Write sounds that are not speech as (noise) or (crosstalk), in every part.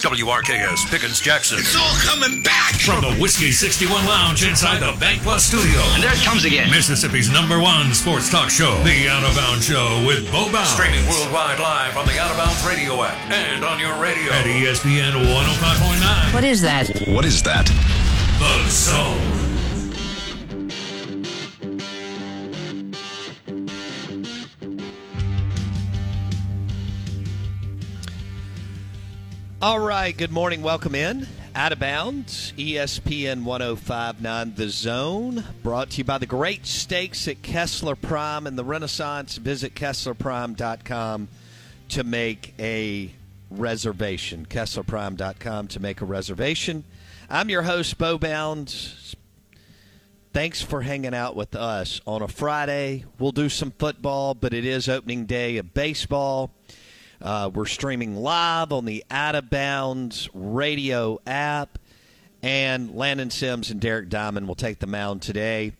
WRKS Pickens Jackson. It's all coming back from the Whiskey 61 Lounge inside the Bank Plus studio. And there it comes again. Mississippi's number one sports talk show, The Out of Bounds Show with Bo Bounds. Streaming worldwide live on the Out of Bounds radio app and on your radio. At ESPN 105.9. What is that? What is that? The Zone. All right, good morning. Welcome in. Out of bounds, ESPN 1059 The Zone, brought to you by the great steaks at Kessler Prime and the Renaissance. Visit KesslerPrime.com to make a reservation. KesslerPrime.com to make a reservation. I'm your host, Bo Bounds. Thanks for hanging out with us on a Friday. We'll do some football, but it is opening day of baseball. Uh, we're streaming live on the Out of Bounds radio app. And Landon Sims and Derek Diamond will take the mound today.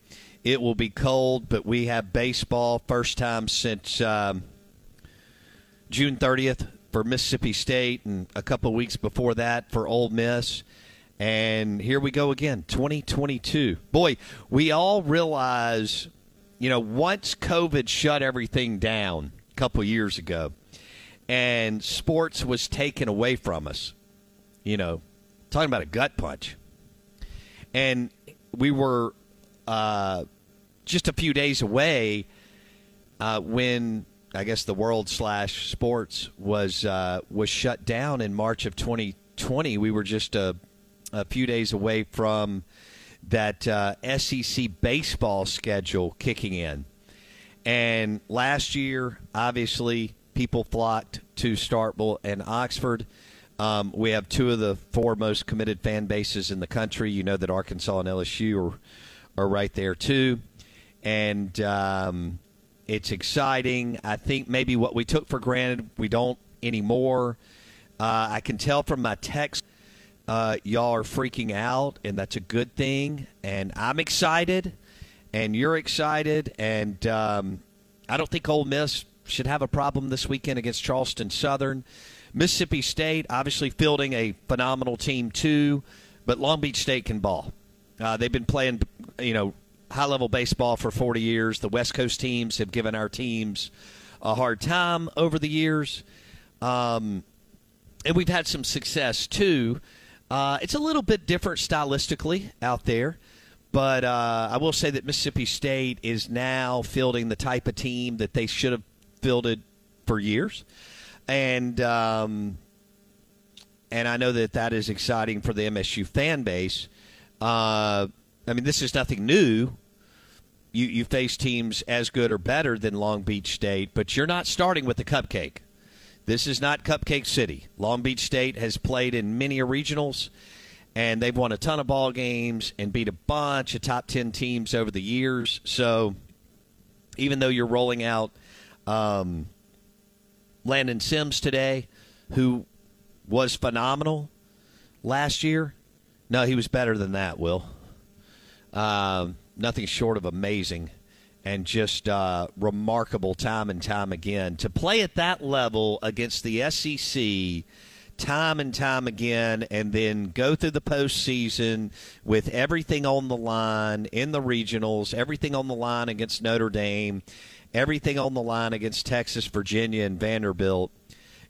It will be cold, but we have baseball first time since um, June 30th for Mississippi State and a couple weeks before that for Ole Miss. And here we go again, 2022. Boy, we all realize, you know, once COVID shut everything down a couple years ago, and sports was taken away from us. You know, talking about a gut punch. And we were uh, just a few days away uh, when I guess the world slash sports was uh, was shut down in March of 2020. We were just a, a few days away from that uh, SEC baseball schedule kicking in. And last year, obviously, people flocked to Starkville and Oxford. Um, we have two of the four most committed fan bases in the country. You know that Arkansas and LSU are, are right there too, and um, it's exciting. I think maybe what we took for granted we don't anymore. Uh, I can tell from my text uh, y'all are freaking out, and that's a good thing. And I'm excited, and you're excited, and um, I don't think Ole Miss should have a problem this weekend against Charleston Southern. Mississippi State, obviously fielding a phenomenal team too, but Long Beach State can ball. Uh, they've been playing, you know, high level baseball for 40 years. The West Coast teams have given our teams a hard time over the years. Um, and we've had some success too. Uh, it's a little bit different stylistically out there. But uh, I will say that Mississippi State is now fielding the type of team that they should have fielded for years, and um, and I know that that is exciting for the MSU fan base. Uh, I mean, this is nothing new. You you face teams as good or better than Long Beach State, but you're not starting with the cupcake. This is not Cupcake City. Long Beach State has played in many regionals, and they've won a ton of ball games and beat a bunch of top ten teams over the years. So, even though you're rolling out um, Landon Sims today, who was phenomenal last year. No, he was better than that, Will. Um, nothing short of amazing and just uh, remarkable time and time again. To play at that level against the SEC time and time again and then go through the postseason with everything on the line in the regionals, everything on the line against Notre Dame, everything on the line against Texas, Virginia, and Vanderbilt.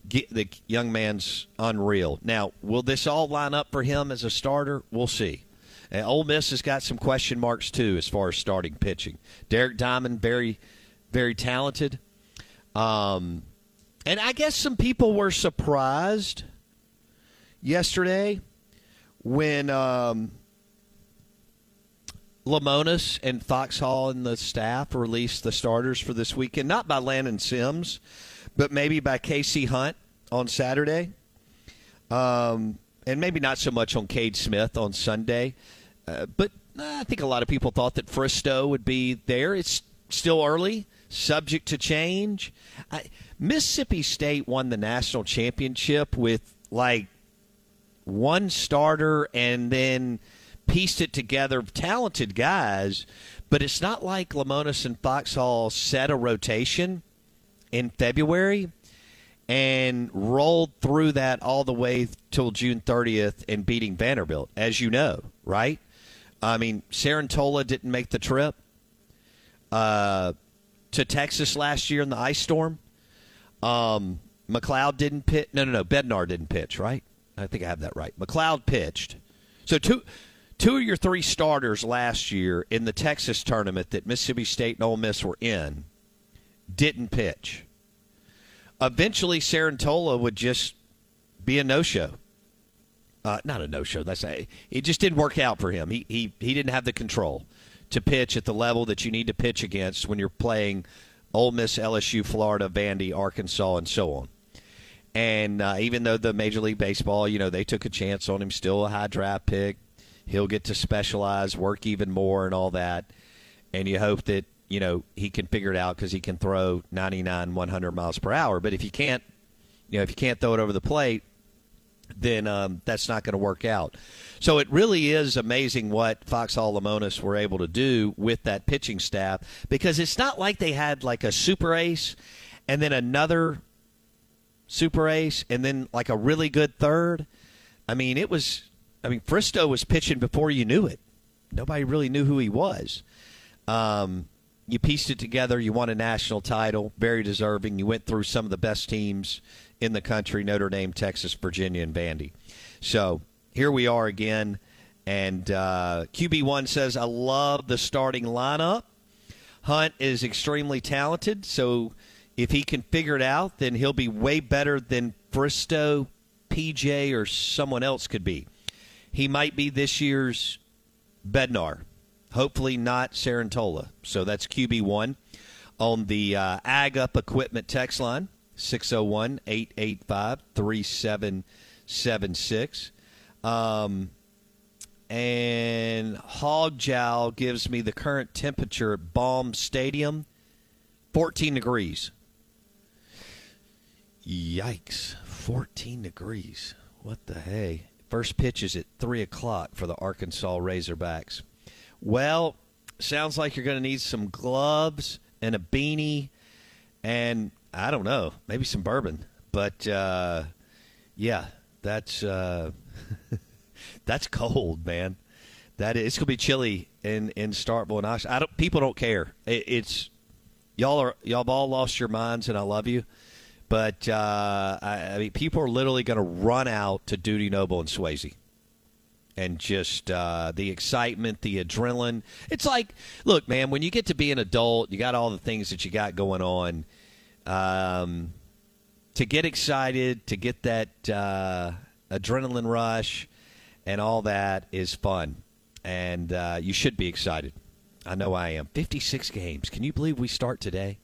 the young man's unreal. Now, will this all line up for him as a starter? We'll see. And Ole Miss has got some question marks too as far as starting pitching. Derek Diamond, very, very talented. Um, and I guess some people were surprised yesterday when um, Lemonis and Foxhall and the staff released the starters for this weekend, not by Landon Sims, but maybe by Casey Hunt on Saturday. Um, and maybe not so much on Cade Smith on Sunday. Uh, but I think a lot of people thought that Fristoe would be there. It's still early, subject to change. I, Mississippi State won the national championship with like one starter and then pieced it together talented guys, but it's not like Lemonis and Foxhall set a rotation in February and rolled through that all the way till June 30th and beating Vanderbilt, as you know, right? I mean, Cerantola didn't make the trip uh, to Texas last year in the ice storm. Um, MacLeod didn't pitch. No, no, no. Bednar didn't pitch, right? I think I have that right. MacLeod pitched. So two two of your three starters last year in the Texas tournament that Mississippi State and Ole Miss were in didn't pitch. Eventually, Cerantola would just be a no-show. Uh, not a no-show. That's a, it. Just didn't work out for him. He he he didn't have the control to pitch at the level that you need to pitch against when you're playing Ole Miss, LSU, Florida, Vandy, Arkansas, and so on. And uh, even though the Major League Baseball, you know, they took a chance on him, still a high draft pick, he'll get to specialize, work even more, and all that. And you hope that you know he can figure it out because he can throw 99, 100 miles per hour. But if you can't, you know, if you can't throw it over the plate, then um, that's not going to work out. So it really is amazing what Foxhall Lemonis were able to do with that pitching staff because it's not like they had like a super ace and then another super ace, and then like a really good third. I mean, it was. I mean, Fristoe was pitching before you knew it. Nobody really knew who he was. Um, you pieced it together. You won a national title, very deserving. You went through some of the best teams in the country: Notre Dame, Texas, Virginia, and Vandy. So here we are again. And uh, QB1 says, I love the starting lineup. Hunt is extremely talented, so if he can figure it out, then he'll be way better than Fristoe, PJ, or someone else could be. He might be this year's Bednar. Hopefully not Cerantola. So that's QB1 on the uh, Ag Up Equipment text line, 601 885 3776. Um, and Hog Jowl gives me the current temperature at Baum Stadium 14 degrees. Yikes. 14 degrees. What the hey? First pitch is at 3 o'clock for the Arkansas Razorbacks. Well, sounds like you're going to need some gloves and a beanie and, I don't know, maybe some bourbon. But, uh, yeah, that's uh, (laughs) that's cold, man. That is, it's gonna be chilly in in Starkville and. I don't. People don't care. It, it's y'all are y'all have all lost your minds, and I love you. But uh, I, I, mean, people are literally going to run out to Dudy Noble and Swayze, and just uh, the excitement, the adrenaline. It's like, look, man, when you get to be an adult, you got all the things that you got going on. Um, to get excited, to get that uh, adrenaline rush, and all that is fun, and uh, you should be excited. I know I am. Fifty-six games. Can you believe we start today?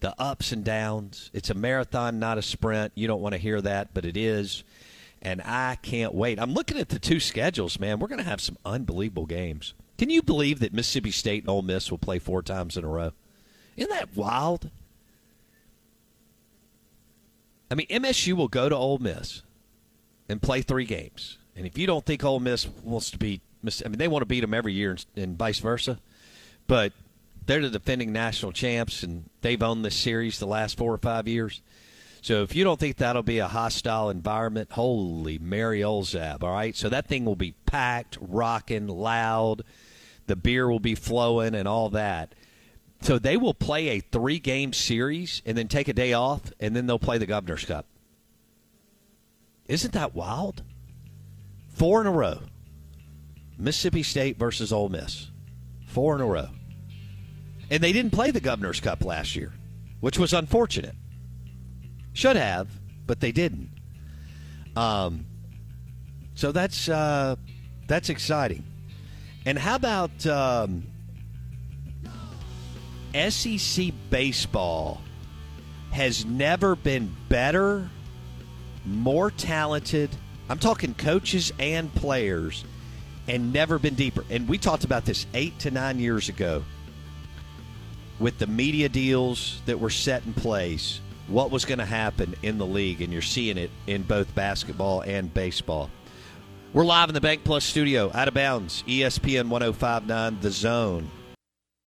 The ups and downs. It's a marathon, not a sprint. You don't want to hear that, but it is. And I can't wait. I'm looking at the two schedules, man. We're going to have some unbelievable games. Can you believe that Mississippi State and Ole Miss will play four times in a row? Isn't that wild? I mean, MSU will go to Ole Miss. and play three games. And if you don't think Ole Miss wants to beat, I mean, they want to beat them every year and vice versa, but they're the defending national champs and they've owned this series the last four or five years. So if you don't think that'll be a hostile environment, holy Mary Olzab, all right? So that thing will be packed, rocking, loud. The beer will be flowing and all that. So they will play a three game series and then take a day off, and then they'll play the Governor's Cup. Isn't that wild? Four in a row. Mississippi State versus Ole Miss. Four in a row. And they didn't play the Governor's Cup last year, which was unfortunate. Should have, but they didn't. Um, so that's uh, that's exciting. And how about um, SEC baseball has never been better, more talented. I'm talking coaches and players, and never been deeper. And we talked about this eight to nine years ago with the media deals that were set in place, what was going to happen in the league, and you're seeing it in both basketball and baseball. We're live in the Bank Plus studio, out of bounds, ESPN 1059, The Zone.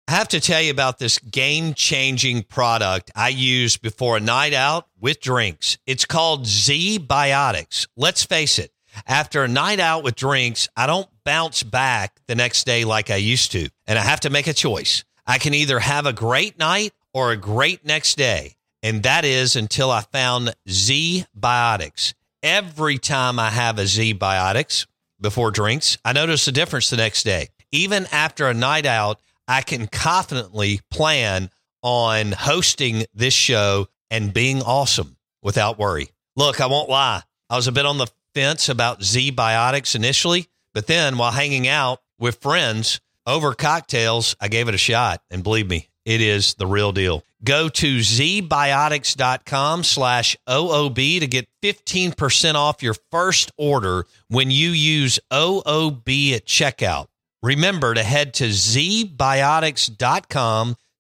I have to tell you about this game changing product I use before a night out with drinks. It's called ZBiotics. Let's face it, after a night out with drinks, I don't bounce back the next day like I used to, and I have to make a choice. I can either have a great night or a great next day. And that is until I found Z Biotics. Every time I have a ZBiotics before drinks, I notice a difference the next day. Even after a night out, I can confidently plan on hosting this show and being awesome without worry. Look, I won't lie. I was a bit on the fence about ZBiotics initially, but then while hanging out with friends, over cocktails, I gave it a shot. And believe me, it is the real deal. Go to zbiotics.com slash OOB to get 15% off your first order when you use OOB at checkout. Remember to head to zbiotics.com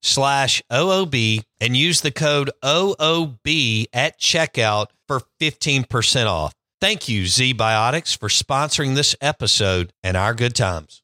slash OOB and use the code OOB at checkout for 15% off. Thank you, ZBiotics, for sponsoring this episode and our good times.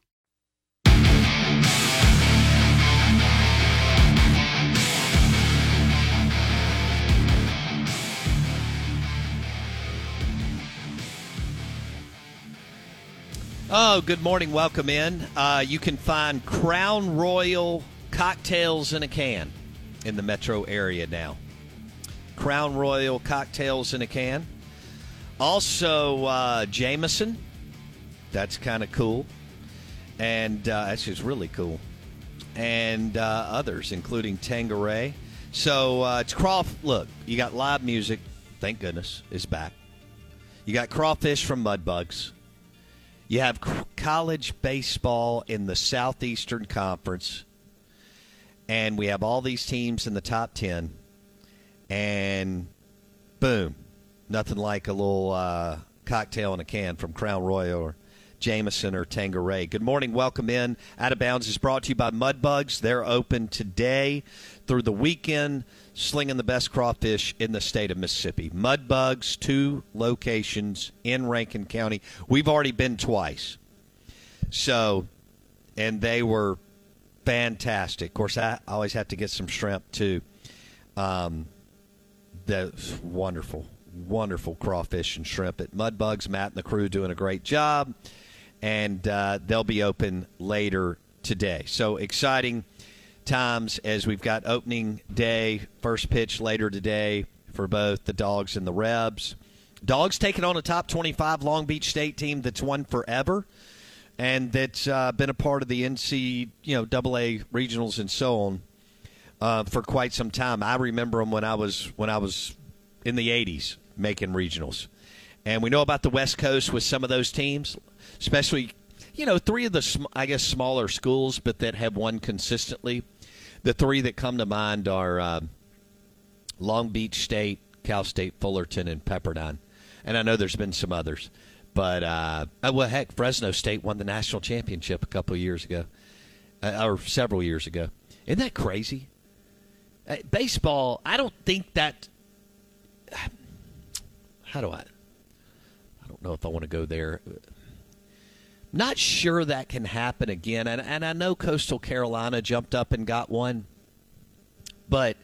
Oh, good morning. Welcome in. Uh, you can find Crown Royal cocktails in a can in the metro area now. Crown Royal cocktails in a can. Also, uh, Jameson. That's kind of cool. And uh, that's just really cool. And uh, others, including Tanqueray. So uh, it's crawfish. Look, you got live music. Thank goodness is back. You got crawfish from Mudbugs. You have college baseball in the Southeastern Conference, and we have all these teams in the top 10, and boom, nothing like a little uh, cocktail in a can from Crown Royal or Jameson or Tanqueray. Good morning. Welcome in. Out of Bounds is brought to you by Mudbugs. They're open today through the weekend slinging the best crawfish in the state of Mississippi. Mudbugs, two locations in Rankin County. We've already been twice. So, and they were fantastic. Of course, I always have to get some shrimp too. Um, that's wonderful, wonderful crawfish and shrimp at Mudbugs. Matt and the crew doing a great job, and uh, they'll be open later today. So exciting times as we've got opening day, first pitch later today for both the Dogs and the Rebs. Dogs taking on a top 25 Long Beach State team that's won forever and that's uh, been a part of the NC, you know, double A regionals and so on uh, for quite some time. I remember them when I was when I was in the 80s making regionals. And we know about the West Coast with some of those teams, especially, you know, three of the, sm- I guess, smaller schools, but that have won consistently. The three that come to mind are uh, Long Beach State, Cal State Fullerton, and Pepperdine. And I know there's been some others. But, uh, uh well, heck, Fresno State won the national championship a couple years ago, uh, or several years ago. Isn't that crazy? Uh, baseball, I don't think that. (sighs) How do I? I don't know if I want to go there. Not sure that can happen again. And, and I know Coastal Carolina jumped up and got one, but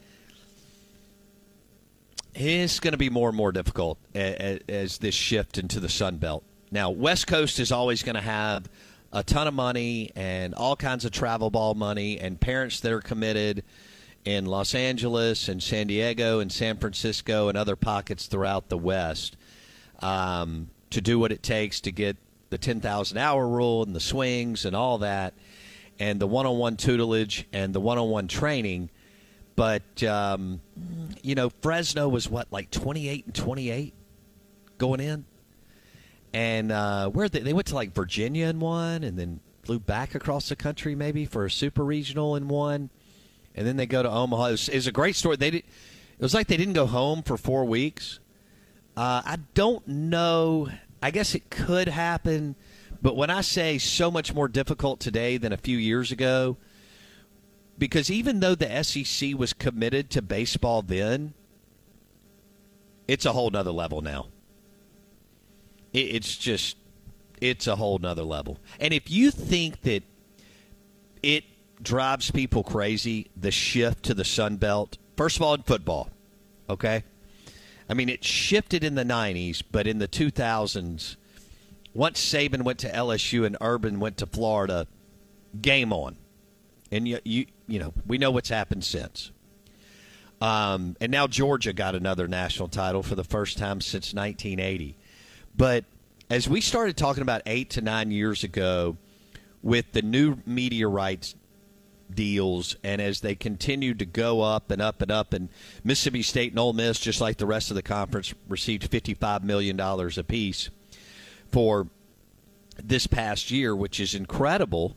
it's going to be more and more difficult as, as this shift into the Sun Belt. Now, West Coast is always going to have a ton of money and all kinds of travel ball money and parents that are committed in Los Angeles and San Diego and San Francisco and other pockets throughout the West um, to do what it takes to get the 10,000 hour rule and the swings and all that and the one on one tutelage and the one on one training. But, um, you know, Fresno was what, like 28 and 28 going in? And uh, where they, they went to like Virginia in one and then flew back across the country maybe for a super regional in one and then they go to Omaha. It was, it was a great story. They did, it was like they didn't go home for four weeks. Uh, I don't know. I guess it could happen, but when I say so much more difficult today than a few years ago, because even though the SEC was committed to baseball then, it's a whole nother level now. It's just, it's a whole nother level. And if you think that it drives people crazy the shift to the Sun Belt. First of all, in football, okay? I mean, it shifted in the 90s, but in the 2000s, once Saban went to LSU and Urban went to Florida, game on. And you, you, you know, we know what's happened since. Um, and now Georgia got another national title for the first time since 1980. But as we started talking about eight to nine years ago, with the new media rights deals, and as they continue to go up and up and up, and Mississippi State and Ole Miss, just like the rest of the conference, received $55 million apiece for this past year, which is incredible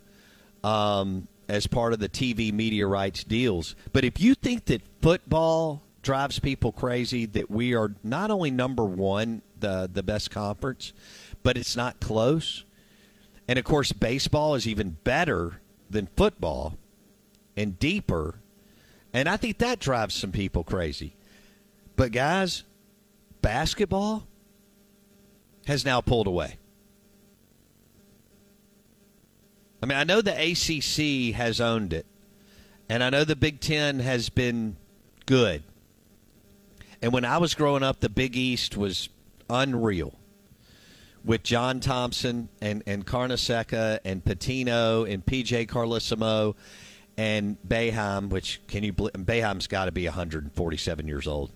um, as part of the TV media rights deals. But if you think that football drives people crazy, that we are not only number one, the, the best conference, but it's not close. And of course, baseball is even better than football and deeper. And I think that drives some people crazy. But, guys, basketball has now pulled away. I mean, I know the ACC has owned it, and I know the Big Ten has been good. And when I was growing up, the Big East was unreal with John Thompson and, and Carnesecca and Pitino and PJ Carlesimo and Boeheim, which can you Boeheim's got to be 147 years old.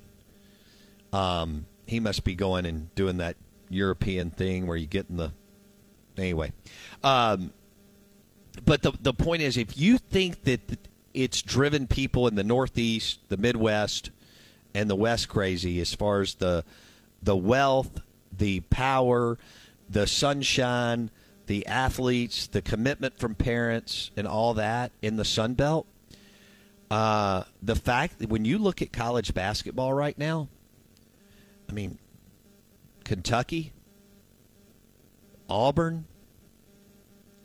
Um, he must be going and doing that European thing where you get in the anyway. Um, but the the point is, if you think that it's driven people in the Northeast, the Midwest, and the West crazy as far as the the wealth, the power, the sunshine the athletes, the commitment from parents, and all that in the Sun Belt. Uh, the fact that when you look at college basketball right now, I mean, Kentucky, Auburn,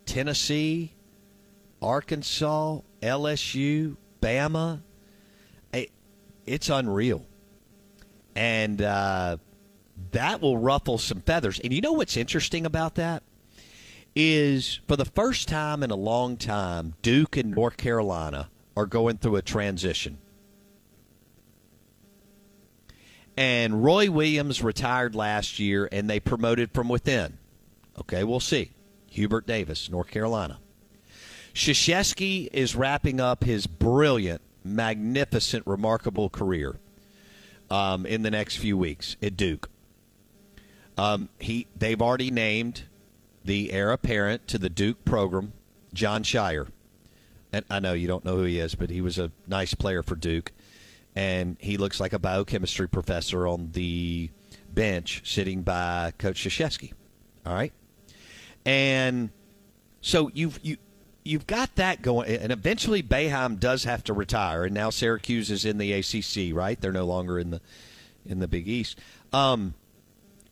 Tennessee, Arkansas, LSU, Bama, it, it's unreal. And uh, that will ruffle some feathers. And you know what's interesting about that? Is for the first time in a long time, Duke and North Carolina are going through a transition. And Roy Williams retired last year, and they promoted from within. Okay, we'll see. Hubert Davis, North Carolina. Krzyzewski is wrapping up his brilliant, magnificent, remarkable career um, in the next few weeks at Duke. Um, he they've already named the heir apparent to the Duke program, Jon Scheyer. And I know you don't know who he is, but he was a nice player for Duke. And he looks like a biochemistry professor on the bench sitting by Coach Krzyzewski. All right, and so you've you you've got that going, and eventually Boeheim does have to retire, and now Syracuse is in the ACC. Right, they're no longer in the in the Big East. Um,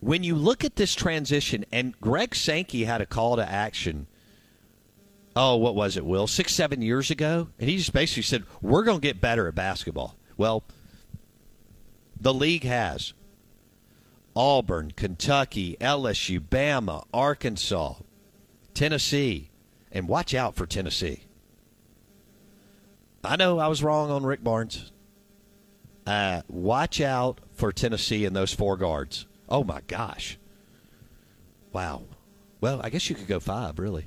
when you look at this transition, and Greg Sankey had a call to action. Oh, what was it, Will? Six, seven years ago, and he just basically said, "We're going to get better at basketball." Well, the league has Auburn, Kentucky, LSU, Bama, Arkansas, Tennessee, and watch out for Tennessee. I know I was wrong on Rick Barnes. Uh, watch out for Tennessee and those four guards. Oh my gosh! Wow. Well, I guess you could go five, really.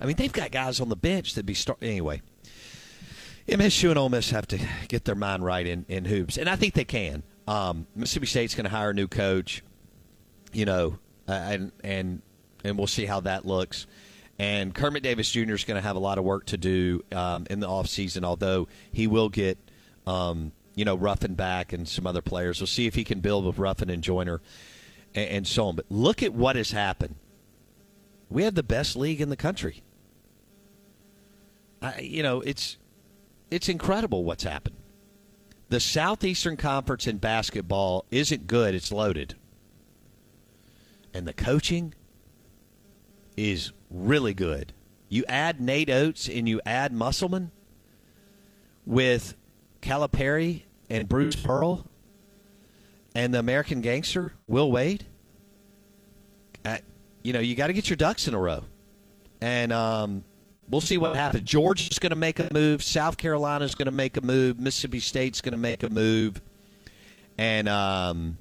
I mean, they've got guys on the bench that be start anyway. MSU and Ole Miss have to get their mind right in, in hoops, and I think they can. Um, Mississippi State's going to hire a new coach, you know, and and and we'll see how that looks. And Kermit Davis Jr. is going to have a lot of work to do um, in the offseason, although he will get, um, you know, Ruffin back and some other players. We'll see if he can build with Ruffin and Joiner and, and so on. But look at what has happened. We have the best league in the country. I, you know, it's it's incredible what's happened. The Southeastern Conference in basketball isn't good, it's loaded. And the coaching is really good. You add Nate Oats and you add Musselman with Calipari and Bruce Pearl and the American gangster, Will Wade. Uh, you know, you got to get your ducks in a row. And um, we'll see what happens. Georgia's going to make a move. South Carolina's going to make a move. Mississippi State's going to make a move. And um,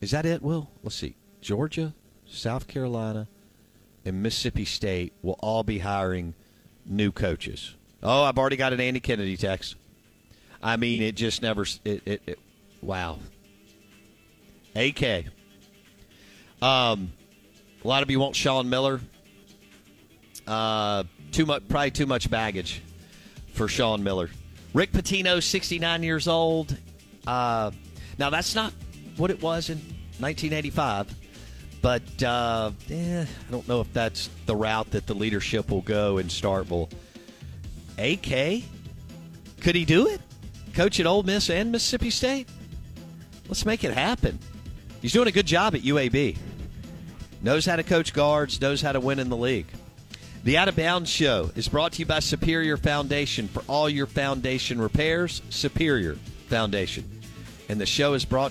is that it, Will? Let's see. Georgia, South Carolina, and Mississippi State will all be hiring new coaches. Oh, I've already got an Andy Kennedy text. I mean, it just never. It, it, it wow. AK. Um, a lot of you want Sean Miller. Uh, too much, probably too much baggage for Sean Miller. Rick Pitino, 69 years old. Uh, now that's not what it was in 1985, but uh, eh, I don't know if that's the route that the leadership will go in Starkville. AK, could he do it? Coach at Ole Miss and Mississippi State. Let's make it happen. He's doing a good job at UAB. Knows how to coach guards. Knows how to win in the league. The Out of Bounds Show is brought to you by Superior Foundation for all your foundation repairs. Superior Foundation. And the show is brought.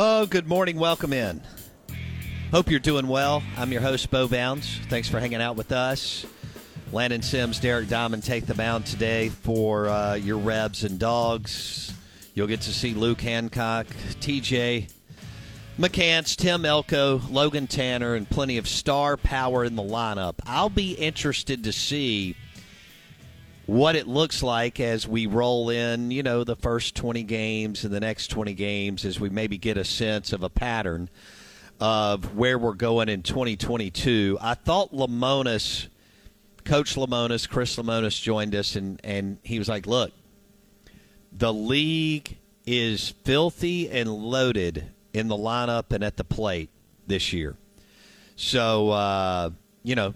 Oh, good morning. Welcome in. Hope you're doing well. I'm your host, Bo Bounds. Thanks for hanging out with us. Landon Sims, Derek Diamond take the mound today for uh, your Rebs and Dogs. You'll get to see Luke Hancock, TJ McCants, Tim Elko, Logan Tanner, and plenty of star power in the lineup. I'll be interested to see what it looks like as we roll in, you know, the first 20 games and the next 20 games as we maybe get a sense of a pattern of where we're going in 2022. I thought Lemonis, Coach Lemonis, Chris Lemonis joined us, and, and he was like, look, the league is filthy and loaded in the lineup and at the plate this year. So, uh, you know,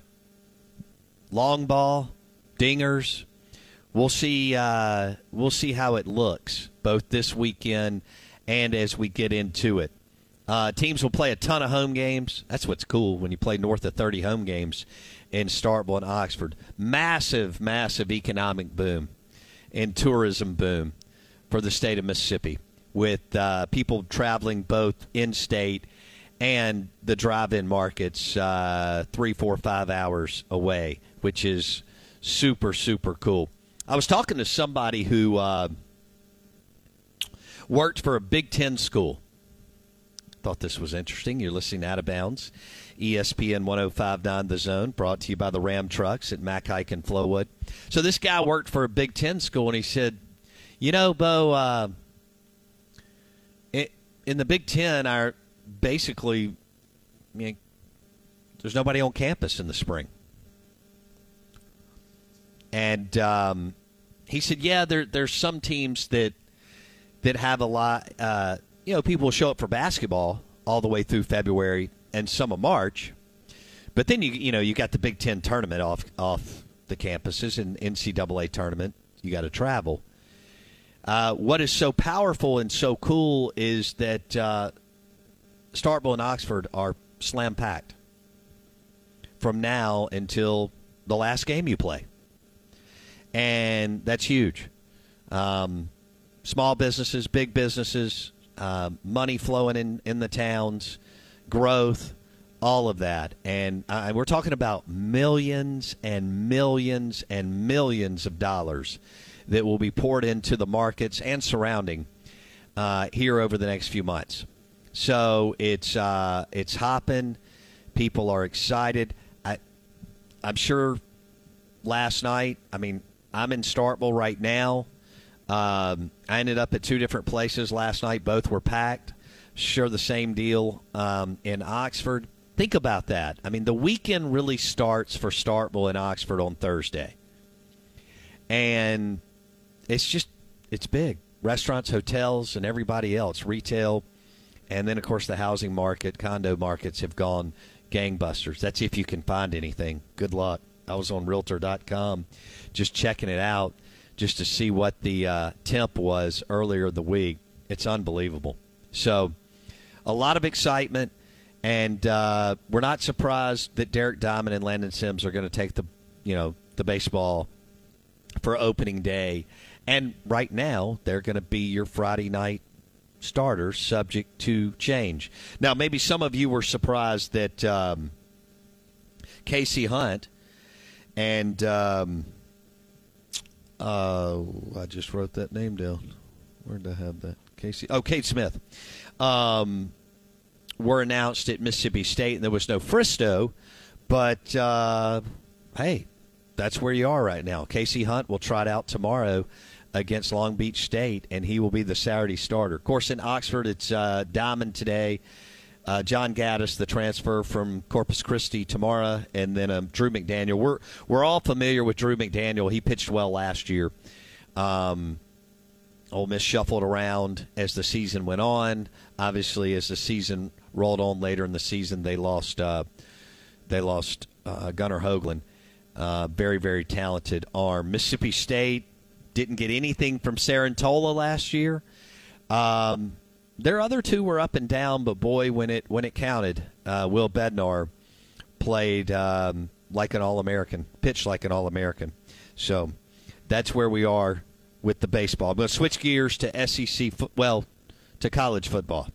long ball, dingers. We'll see. Uh, we'll see how it looks both this weekend and as we get into it. Uh, teams will play a ton of home games. That's what's cool when you play north of 30 home games in Starkville and Oxford. Massive, massive economic boom and tourism boom for the state of Mississippi with uh, people traveling both in state and the drive in markets uh, three, four, five hours away, which is super, super cool. I was talking to somebody who uh, worked for a Big Ten school. Thought this was interesting. You're listening Out of Bounds, ESPN 1059 The Zone, brought to you by the Ram Trucks at Mac Haik and Flowood. So this guy worked for a Big Ten school, and he said, "You know, Bo, uh, it, in the Big Ten, our basically, I mean, there's nobody on campus in the spring." And um, he said, "Yeah, there there's some teams that that have a lot. Uh, you know, people show up for basketball all the way through February and some of March, but then you you know you got the Big Ten tournament off off the campuses and NCAA tournament. You got to travel. Uh, what is so powerful and so cool is that uh, Starkville and Oxford are slam packed from now until the last game you play and that's huge. Um, small businesses, big businesses, uh, money flowing in, in the towns, growth, all of that. And uh, we're talking about millions and millions and millions of dollars that will be poured into the markets and surrounding uh, here over the next few months. So it's uh, it's hopping. People are excited. I, I'm sure last night. I mean, I'm in Starkville right now. Um, I ended up at two different places last night. Both were packed. Sure, the same deal um, in Oxford. Think about that. I mean, the weekend really starts for Starkville and Oxford on Thursday, and it's just it's big. Restaurants, hotels, and everybody else, retail, and then of course the housing market, condo markets have gone gangbusters. That's if you can find anything. Good luck. I was on Realtor.com just checking it out just to see what the uh, temp was earlier in the week. It's unbelievable. So, a lot of excitement, and uh, we're not surprised that Derek Diamond and Landon Sims are going to take the, you know, the baseball for opening day. And right now, they're going to be your Friday night starters, subject to change. Now, maybe some of you were surprised that um, Casey Hunt and um, uh, I just wrote that name down. Where did I have that? Casey. Oh, Cade Smith. Um, were announced at Mississippi State, and there was no Fristoe, but uh, hey, that's where you are right now. Casey Hunt will trot out tomorrow against Long Beach State, and he will be the Saturday starter. Of course, in Oxford, it's uh, Diamond today. Uh, John Gaddis, the transfer from Corpus Christi tomorrow, and then um, Drew McDaniel. We're we're all familiar with Drew McDaniel. He pitched well last year. Um, Ole Miss shuffled around as the season went on. Obviously, as the season rolled on later in the season, they lost uh, they lost uh, Gunnar Hoagland. Uh, very very talented arm. Mississippi State didn't get anything from Cerantola last year. Um, their other two were up and down, but boy, when it when it counted, uh, Will Bednar played um, like an All American, pitched like an All American. So that's where we are with the baseball. I'm going to switch gears to SEC, fo- well, to college football.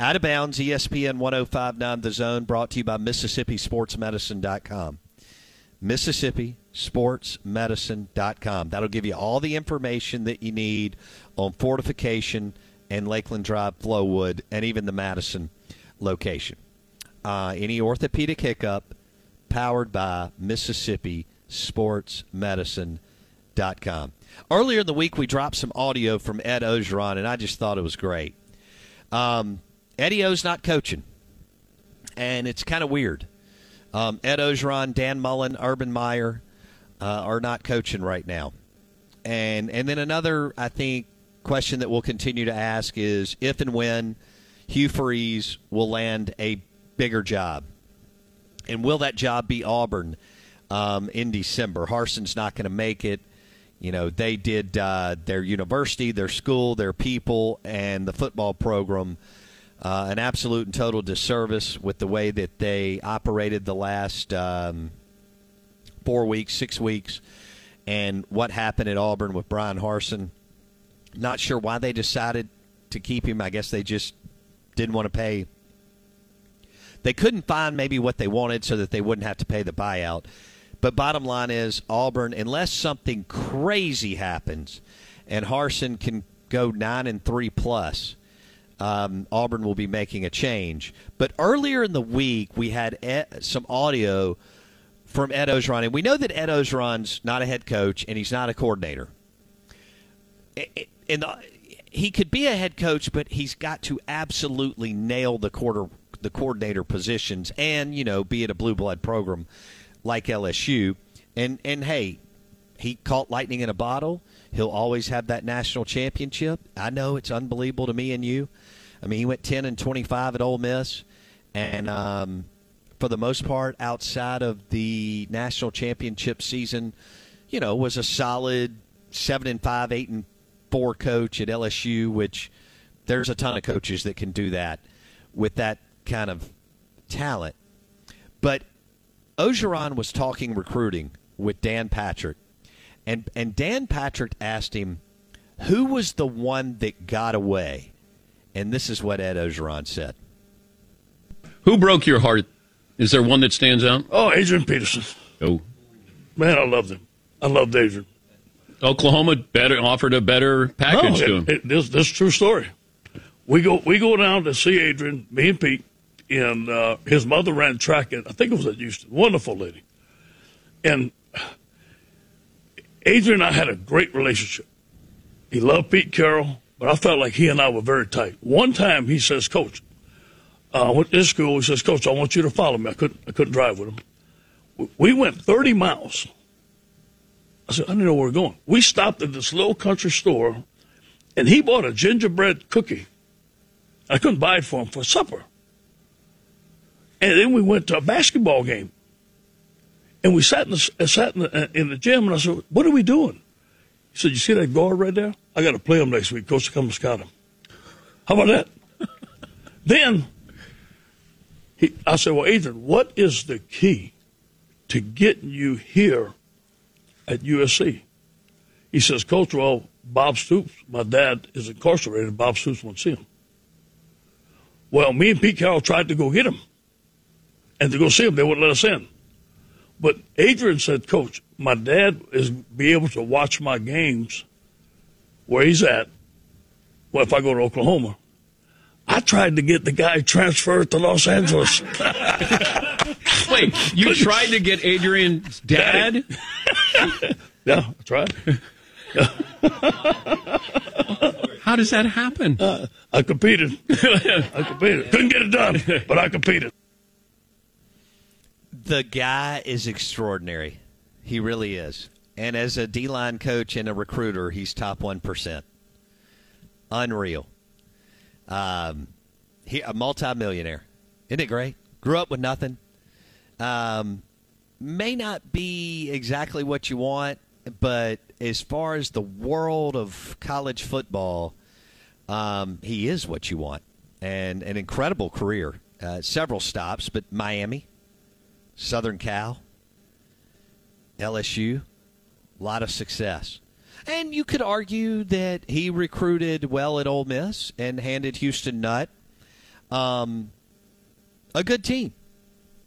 Out of bounds, ESPN 1059 The Zone, brought to you by MississippiSportsMedicine.com. MississippiSportsMedicine.com. That'll give you all the information that you need on fortification and Lakeland Drive, Flowood, and even the Madison location. Uh, any orthopedic hiccup, powered by Mississippi Sports Medicine.com. Earlier in the week, we dropped some audio from Ed Orgeron, and I just thought it was great. Um, Eddie O's not coaching, and it's kind of weird. Um, Ed Orgeron, Dan Mullen, Urban Meyer uh, are not coaching right now, and and then another I think question that we'll continue to ask is if and when Hugh Freeze will land a bigger job, and will that job be Auburn um, in December? Harsin's not going to make it. You know, they did uh, their university, their school, their people, and the football program uh, an absolute and total disservice with the way that they operated the last um, four weeks, six weeks, and what happened at Auburn with Brian Harsin. Not sure why they decided to keep him. I guess they just didn't want to pay. They couldn't find maybe what they wanted so that they wouldn't have to pay the buyout. But bottom line is, Auburn, unless something crazy happens and Harsin can go nine and three plus, um, Auburn will be making a change. But earlier in the week, we had some audio from Ed Orgeron, and we know that Ed Orgeron's not a head coach and he's not a coordinator. And he could be a head coach, but he's got to absolutely nail the quarter the coordinator positions, and you know, be it a blue blood program like LSU. And and hey, he caught lightning in a bottle. He'll always have that national championship. I know it's unbelievable to me and you. I mean, he went 10 and 25 at Ole Miss, and um, for the most part, outside of the national championship season, you know, was a solid seven and five, eight and four coach at LSU. Which there's a ton of coaches that can do that with that kind of talent. But Orgeron was talking recruiting with Dan Patrick, and and Dan Patrick asked him who was the one that got away and this is what Ed Orgeron said. Who broke your heart? Is there one that stands out? Oh, Adrian Peterson. Oh. Man, I loved him. I loved Adrian. Oklahoma better offered a better package no, to him. It, it, this, this true story. We go we go down to see Adrian, me and Pete, and uh, his mother ran track at I think it was at Houston. Wonderful lady. And Adrian and I had a great relationship. He loved Pete Carroll. But I felt like he and I were very tight. One time he says, Coach, uh, I went to this school. He says, Coach, I want you to follow me. I couldn't, I couldn't drive with him. We went 30 miles. I said, I didn't know where we are going. We stopped at this little country store, and he bought a gingerbread cookie. I couldn't buy it for him for supper. And then we went to a basketball game. And we sat in the, uh, sat in the, uh, in the gym, and I said, What are we doing? He said, You see that guard right there? I got to play him next week. Coach come scout him. How about that? (laughs) then he, I said, Well, Adrian, what is the key to getting you here at USC? He says, Coach, well, Bob Stoops, my dad is incarcerated. Bob Stoops won't see him. Well, me and Pete Carroll tried to go get him and to go see him. They wouldn't let us in. But Adrian said, Coach, my dad is be able to watch my games where he's at. Well, if I go to Oklahoma, I tried to get the guy transferred to Los Angeles. (laughs) Wait, you (laughs) tried to get Adrian's dad? (laughs) yeah, I tried. (laughs) How does that happen? Uh, I competed. I competed. Couldn't get it done, but I competed. The guy is extraordinary. He really is. And as a D line coach and a recruiter, he's top 1%. Unreal. Um, he, a multimillionaire. Isn't it great? Grew up with nothing. Um, may not be exactly what you want, but as far as the world of college football, um, he is what you want. And an incredible career. Uh, several stops, but Miami, Southern Cal, LSU, a lot of success. And you could argue that he recruited well at Ole Miss and handed Houston Nutt um, a good team,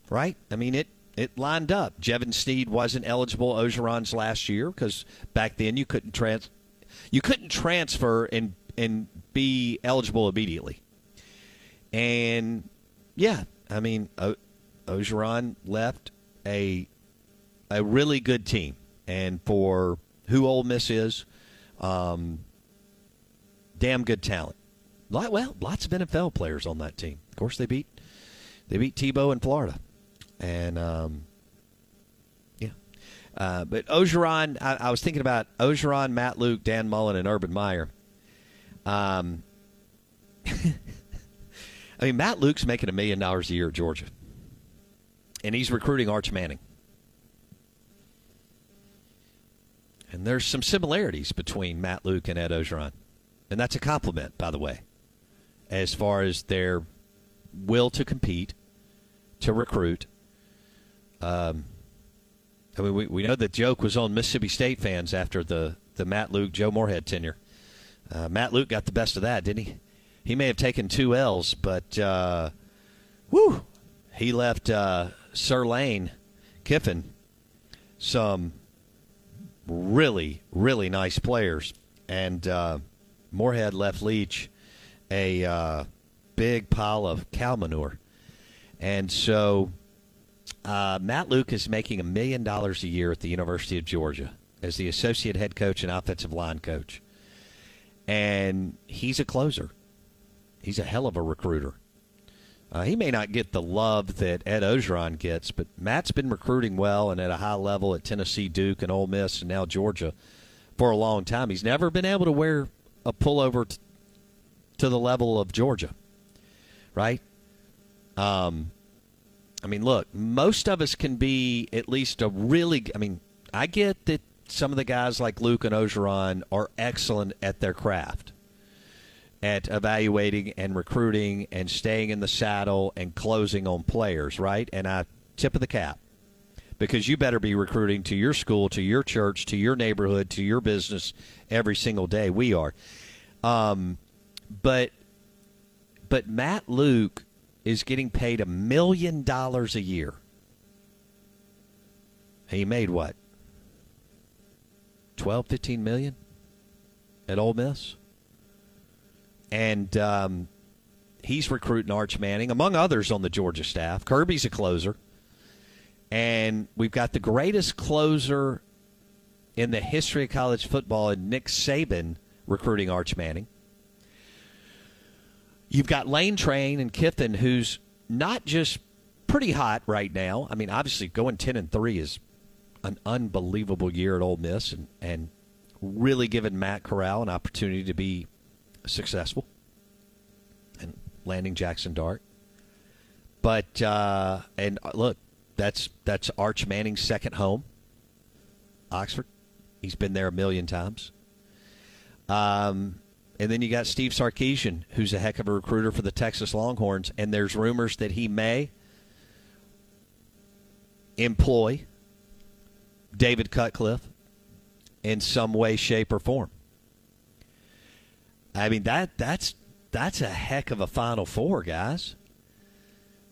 right? I mean, it it lined up. Jevan Snead wasn't eligible Orgeron's last year because back then you couldn't trans you couldn't transfer and and be eligible immediately. And yeah, I mean, o- Orgeron left a a really good team, and for who Ole Miss is, um, damn good talent. Well, lots of NFL players on that team. Of course, they beat they beat Tebow in Florida, and um, yeah. Uh, but Orgeron, I, I, was thinking about Orgeron, Matt Luke, Dan Mullen, and Urban Meyer. Um, (laughs) I mean, Matt Luke's making a million dollars a year at Georgia, and he's recruiting Arch Manning. And there's some similarities between Matt Luke and Ed Orgeron. And that's a compliment, by the way, as far as their will to compete, to recruit. Um, I mean, we, we know the joke was on Mississippi State fans after the, the Matt Luke, Joe Moorhead tenure. Uh, Matt Luke got the best of that, didn't he? He may have taken two L's, but uh, he left uh, Sir Lane Kiffin some really, really nice players. And uh, Moorhead left Leach a uh, big pile of cow manure. And so uh, Matt Luke is making a million dollars a year at the University of Georgia as the associate head coach and offensive line coach. And he's a closer. He's a hell of a recruiter. Uh, he may not get the love that Ed Orgeron gets, but Matt's been recruiting well and at a high level at Tennessee, Duke, and Ole Miss, and now Georgia for a long time. He's never been able to wear a pullover t- to the level of Georgia, right? Um, I mean, look, most of us can be at least a really. I mean, I get that some of the guys like Luke and Orgeron are excellent at their craft at evaluating and recruiting and staying in the saddle and closing on players, right? And I tip of the cap because you better be recruiting to your school, to your church, to your neighborhood, to your business every single day. We are, um, but but Matt Luke is getting paid a million dollars a year. He made what? 12, 15 million at Ole Miss? and um, he's recruiting Arch Manning, among others on the Georgia staff. Kirby's a closer, and we've got the greatest closer in the history of college football in Nick Saban recruiting Arch Manning. You've got Lane Train and Kiffin, who's not just pretty hot right now. I mean, obviously, going ten and three is an unbelievable year at Ole Miss, and and really giving Matt Corral an opportunity to be successful and landing Jackson Dart. But uh, and uh, look, that's that's Arch Manning's second home. Oxford, he's been there a million times. Um, and then you got Steve Sarkisian, who's a heck of a recruiter for the Texas Longhorns, and there's rumors that he may employ David Cutcliffe in some way, shape, or form. I mean that that's that's a heck of a Final Four, guys.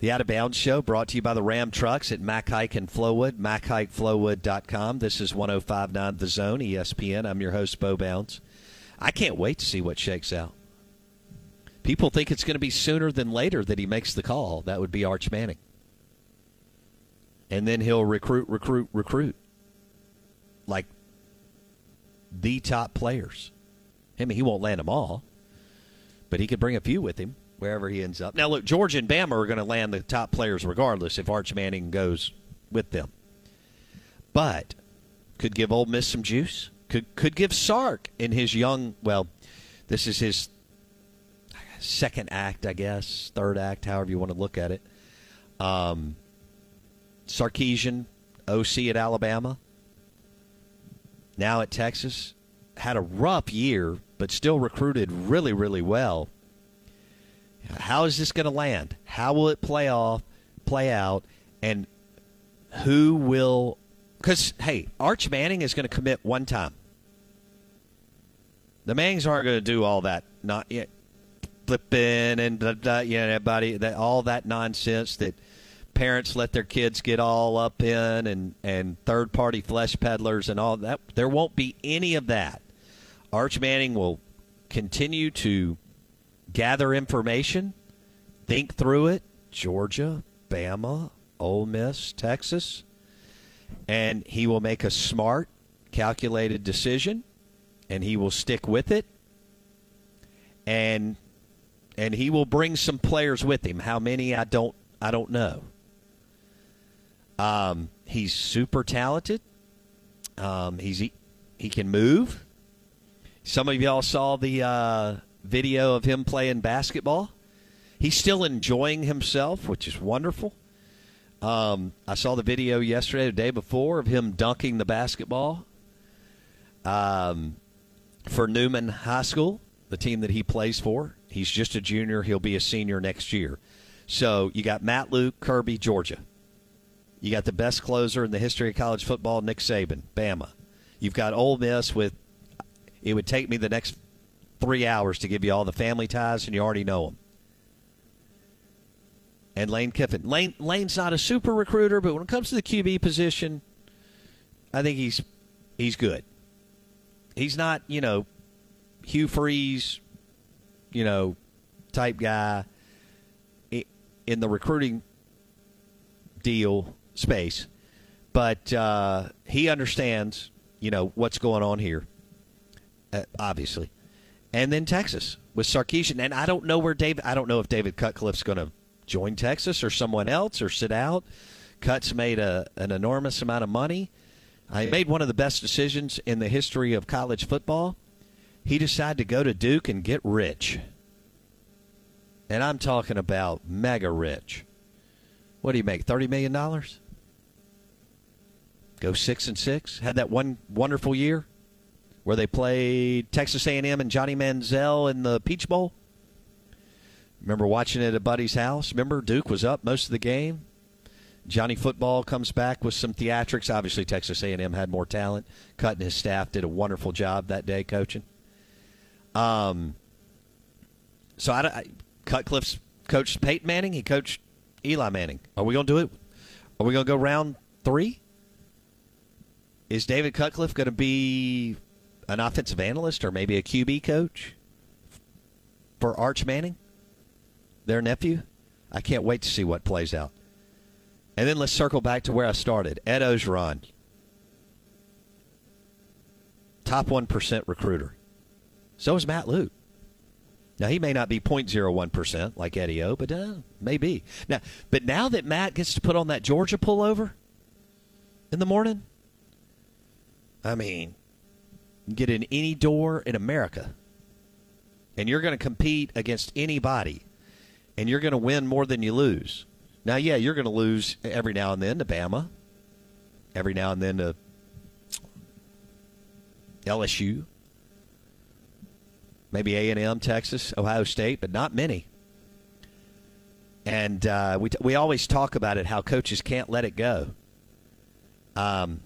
The Out of Bounds Show brought to you by the Ram Trucks at Mac Haik and Flowood, MacHaikFlowood.com. This is 1059 The Zone, ESPN. I'm your host, Bo Bounds. I can't wait to see what shakes out. People think it's going to be sooner than later that he makes the call. That would be Arch Manning. And then he'll recruit, recruit, recruit. Like the top players. I mean, he won't land them all, but he could bring a few with him wherever he ends up. Now, look, Georgia and Bama are going to land the top players regardless if Arch Manning goes with them. But could give Ole Miss some juice. Could could give Sark in his young. Well, this is his second act, I guess, third act, however you want to look at it. Um, Sarkisian, OC at Alabama, now at Texas, had a rough year, but still recruited really, really well. How is this going to land? How will it play off, play out, and who will? Because hey, Arch Manning is going to commit one time. The Mannings aren't going to do all that. Not yet. Flipping and blah, blah, you know, everybody that all that nonsense that parents let their kids get all up in and and third party flesh peddlers and all that. There won't be any of that. Arch Manning will continue to gather information, think through it. Georgia, Bama, Ole Miss, Texas, and he will make a smart, calculated decision, and he will stick with it. And and he will bring some players with him. How many I don't I don't know. Um, he's super talented. Um, he's he, he can move. Some of y'all saw the uh, video of him playing basketball. He's still enjoying himself, which is wonderful. Um, I saw the video yesterday, the day before, of him dunking the basketball um, for Newman High School, the team that he plays for. He's just a junior. He'll be a senior next year. So you got Matt Luke, Kirby, Georgia. You got the best closer in the history of college football, Nick Saban, Bama. You've got Ole Miss with. It would take me the next three hours to give you all the family ties, and you already know them. And Lane Kiffin. Lane Lane's not a super recruiter, but when it comes to the QB position, I think he's he's good. He's not, you know, Hugh Freeze, you know, type guy in the recruiting deal space, but uh, he understands, you know, what's going on here, uh, obviously. And then Texas with Sarkisian, and I don't know where David. I don't know if David Cutcliffe's going to join Texas or someone else or sit out. Cut's made a, an enormous amount of money. I made one of the best decisions in the history of college football. He decided to go to Duke and get rich. And I'm talking about mega rich. What do you make? $30 million? Go 6 and 6? Had that one wonderful year where they played Texas A&M and Johnny Manziel in the Peach Bowl? Remember watching it at buddy's house? Remember Duke was up most of the game? Johnny Football comes back with some theatrics. Obviously, Texas A&M had more talent. Cut and his staff did a wonderful job that day coaching. Um, so I, I Cutcliffe's coached Peyton Manning. He coached Eli Manning. Are we going to do it? Are we going to go round three? Is David Cutcliffe going to be an offensive analyst or maybe a QB coach for Arch Manning, their nephew? I can't wait to see what plays out. And then let's circle back to where I started. Ed Orgeron, top 1% recruiter. So is Matt Luke. Now he may not be 0.01% like Eddie O, but uh, maybe. Now, but now that Matt gets to put on that Georgia pullover in the morning, I mean, get in any door in America, and you're going to compete against anybody, and you're going to win more than you lose. Now, yeah, you're going to lose every now and then to Bama, every now and then to LSU, maybe A and M, Texas, Ohio State, but not many. And uh, we we always talk about it how coaches can't let it go. Um,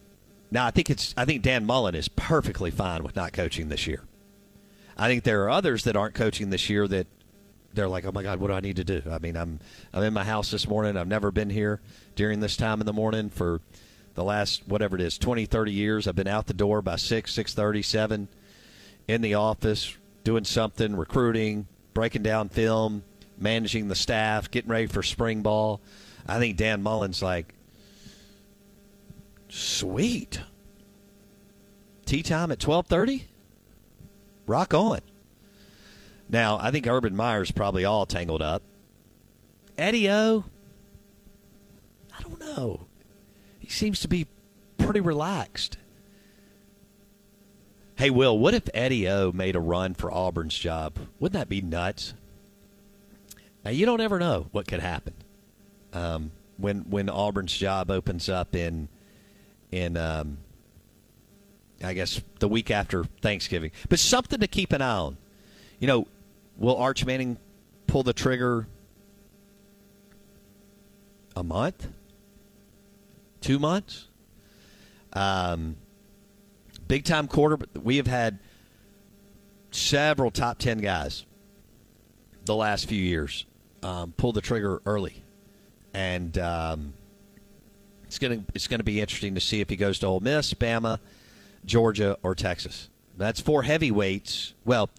now I think it's I think Dan Mullen is perfectly fine with not coaching this year. I think there are others that aren't coaching this year that they're like, oh my God, what do I need to do? I mean, I'm I'm in my house this morning. I've never been here during this time in the morning for the last whatever it is 20 30 years i've been out the door by 6 6.30 7 in the office doing something, recruiting, breaking down film, managing the staff, getting ready for spring ball. I think Dan Mullen's like, sweet. Tea time at twelve thirty. Rock on. Now I think Urban Meyer's probably all tangled up. Eddie O. I don't know. He seems to be pretty relaxed. Hey, Will, what if Eddie O made a run for Auburn's job? Wouldn't that be nuts? Now, you don't ever know what could happen um, when when Auburn's job opens up in in um, I guess the week after Thanksgiving. But something to keep an eye on. You know, will Arch Manning pull the trigger a month, two months? Um, big time quarter. We have had several top 10 guys the last few years um, pull the trigger early. And um, it's going to it's to be interesting to see if he goes to Ole Miss, Bama, Georgia, or Texas. That's four heavyweights. Well,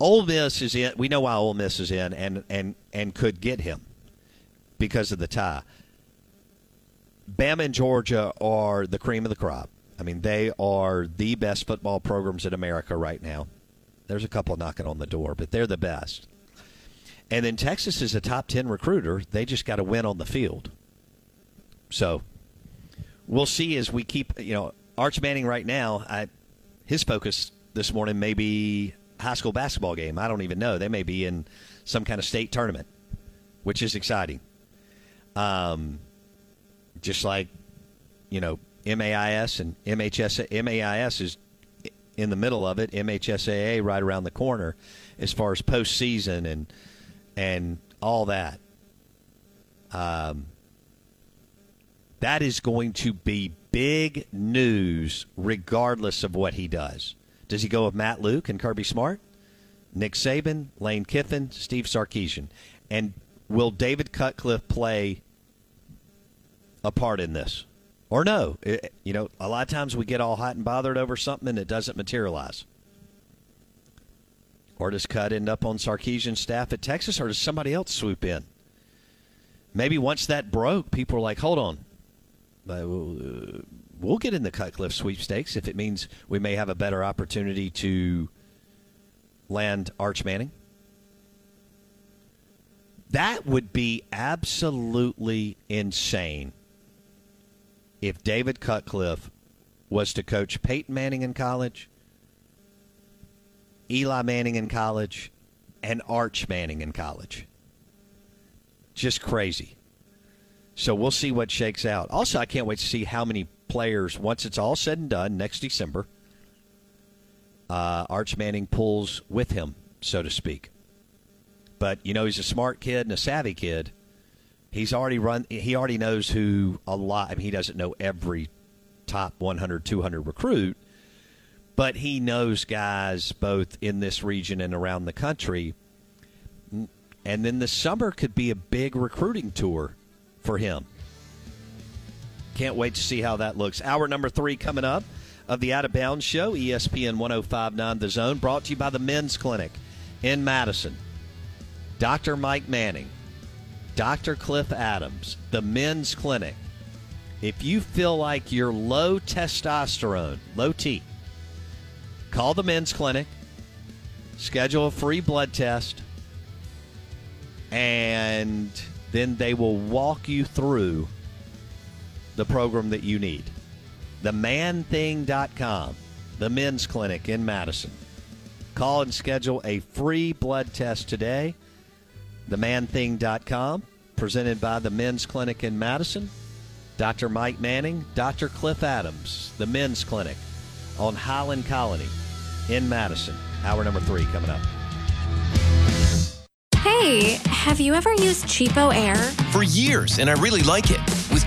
Ole Miss is in. We know why Ole Miss is in, and and and could get him because of the tie. Bama and Georgia are the cream of the crop. I mean, they are the best football programs in America right now. There's a couple knocking on the door, but they're the best. And then Texas is a top 10 recruiter. They just got to win on the field. So we'll see as we keep, you know, Arch Manning right now, I, his focus this morning may be high school basketball game. I don't even know. They may be in some kind of state tournament, which is exciting. Um, just like, you know, MAIS and MHS, MAIS is in the middle of it, MHSAA right around the corner as far as postseason and and all that. Um, that is going to be big news regardless of what he does. Does he go with Matt Luke and Kirby Smart? Nick Saban, Lane Kiffin, Steve Sarkisian. And will David Cutcliffe play a part in this? Or no? It, you know, a lot of times we get all hot and bothered over something and it doesn't materialize. Or does Cut end up on Sarkisian's staff at Texas, or does somebody else swoop in? Maybe once that broke, people are like, hold on. Uh, We'll get in the Cutcliffe sweepstakes if it means we may have a better opportunity to land Arch Manning. That would be absolutely insane if David Cutcliffe was to coach Peyton Manning in college, Eli Manning in college, and Arch Manning in college. Just crazy. So we'll see what shakes out. Also, I can't wait to see how many players, once it's all said and done next December, uh, Arch Manning pulls with him, so to speak. But you know, he's a smart kid and a savvy kid. He's already run. He already knows who a lot. I mean, he doesn't know every top 100, 200 recruit, but he knows guys both in this region and around the country. And then the summer could be a big recruiting tour for him. Can't wait to see how that looks. Hour number three coming up of the Out of Bounds Show, ESPN 1059 The Zone, brought to you by the Men's Clinic in Madison. Dr. Mike Manning, Dr. Cliff Adams, the Men's Clinic. If you feel like you're low testosterone, low T, call the Men's Clinic, schedule a free blood test, and then they will walk you through the program that you need. TheManThing.com, the men's clinic in Madison. Call and schedule a free blood test today. TheManThing.com, presented by the Men's Clinic in Madison. Dr. Mike Manning, Dr. Cliff Adams, the Men's Clinic on Highland Colony in Madison. Hour number three coming up. Hey, have you ever used CheapOair? For years, and I really like it.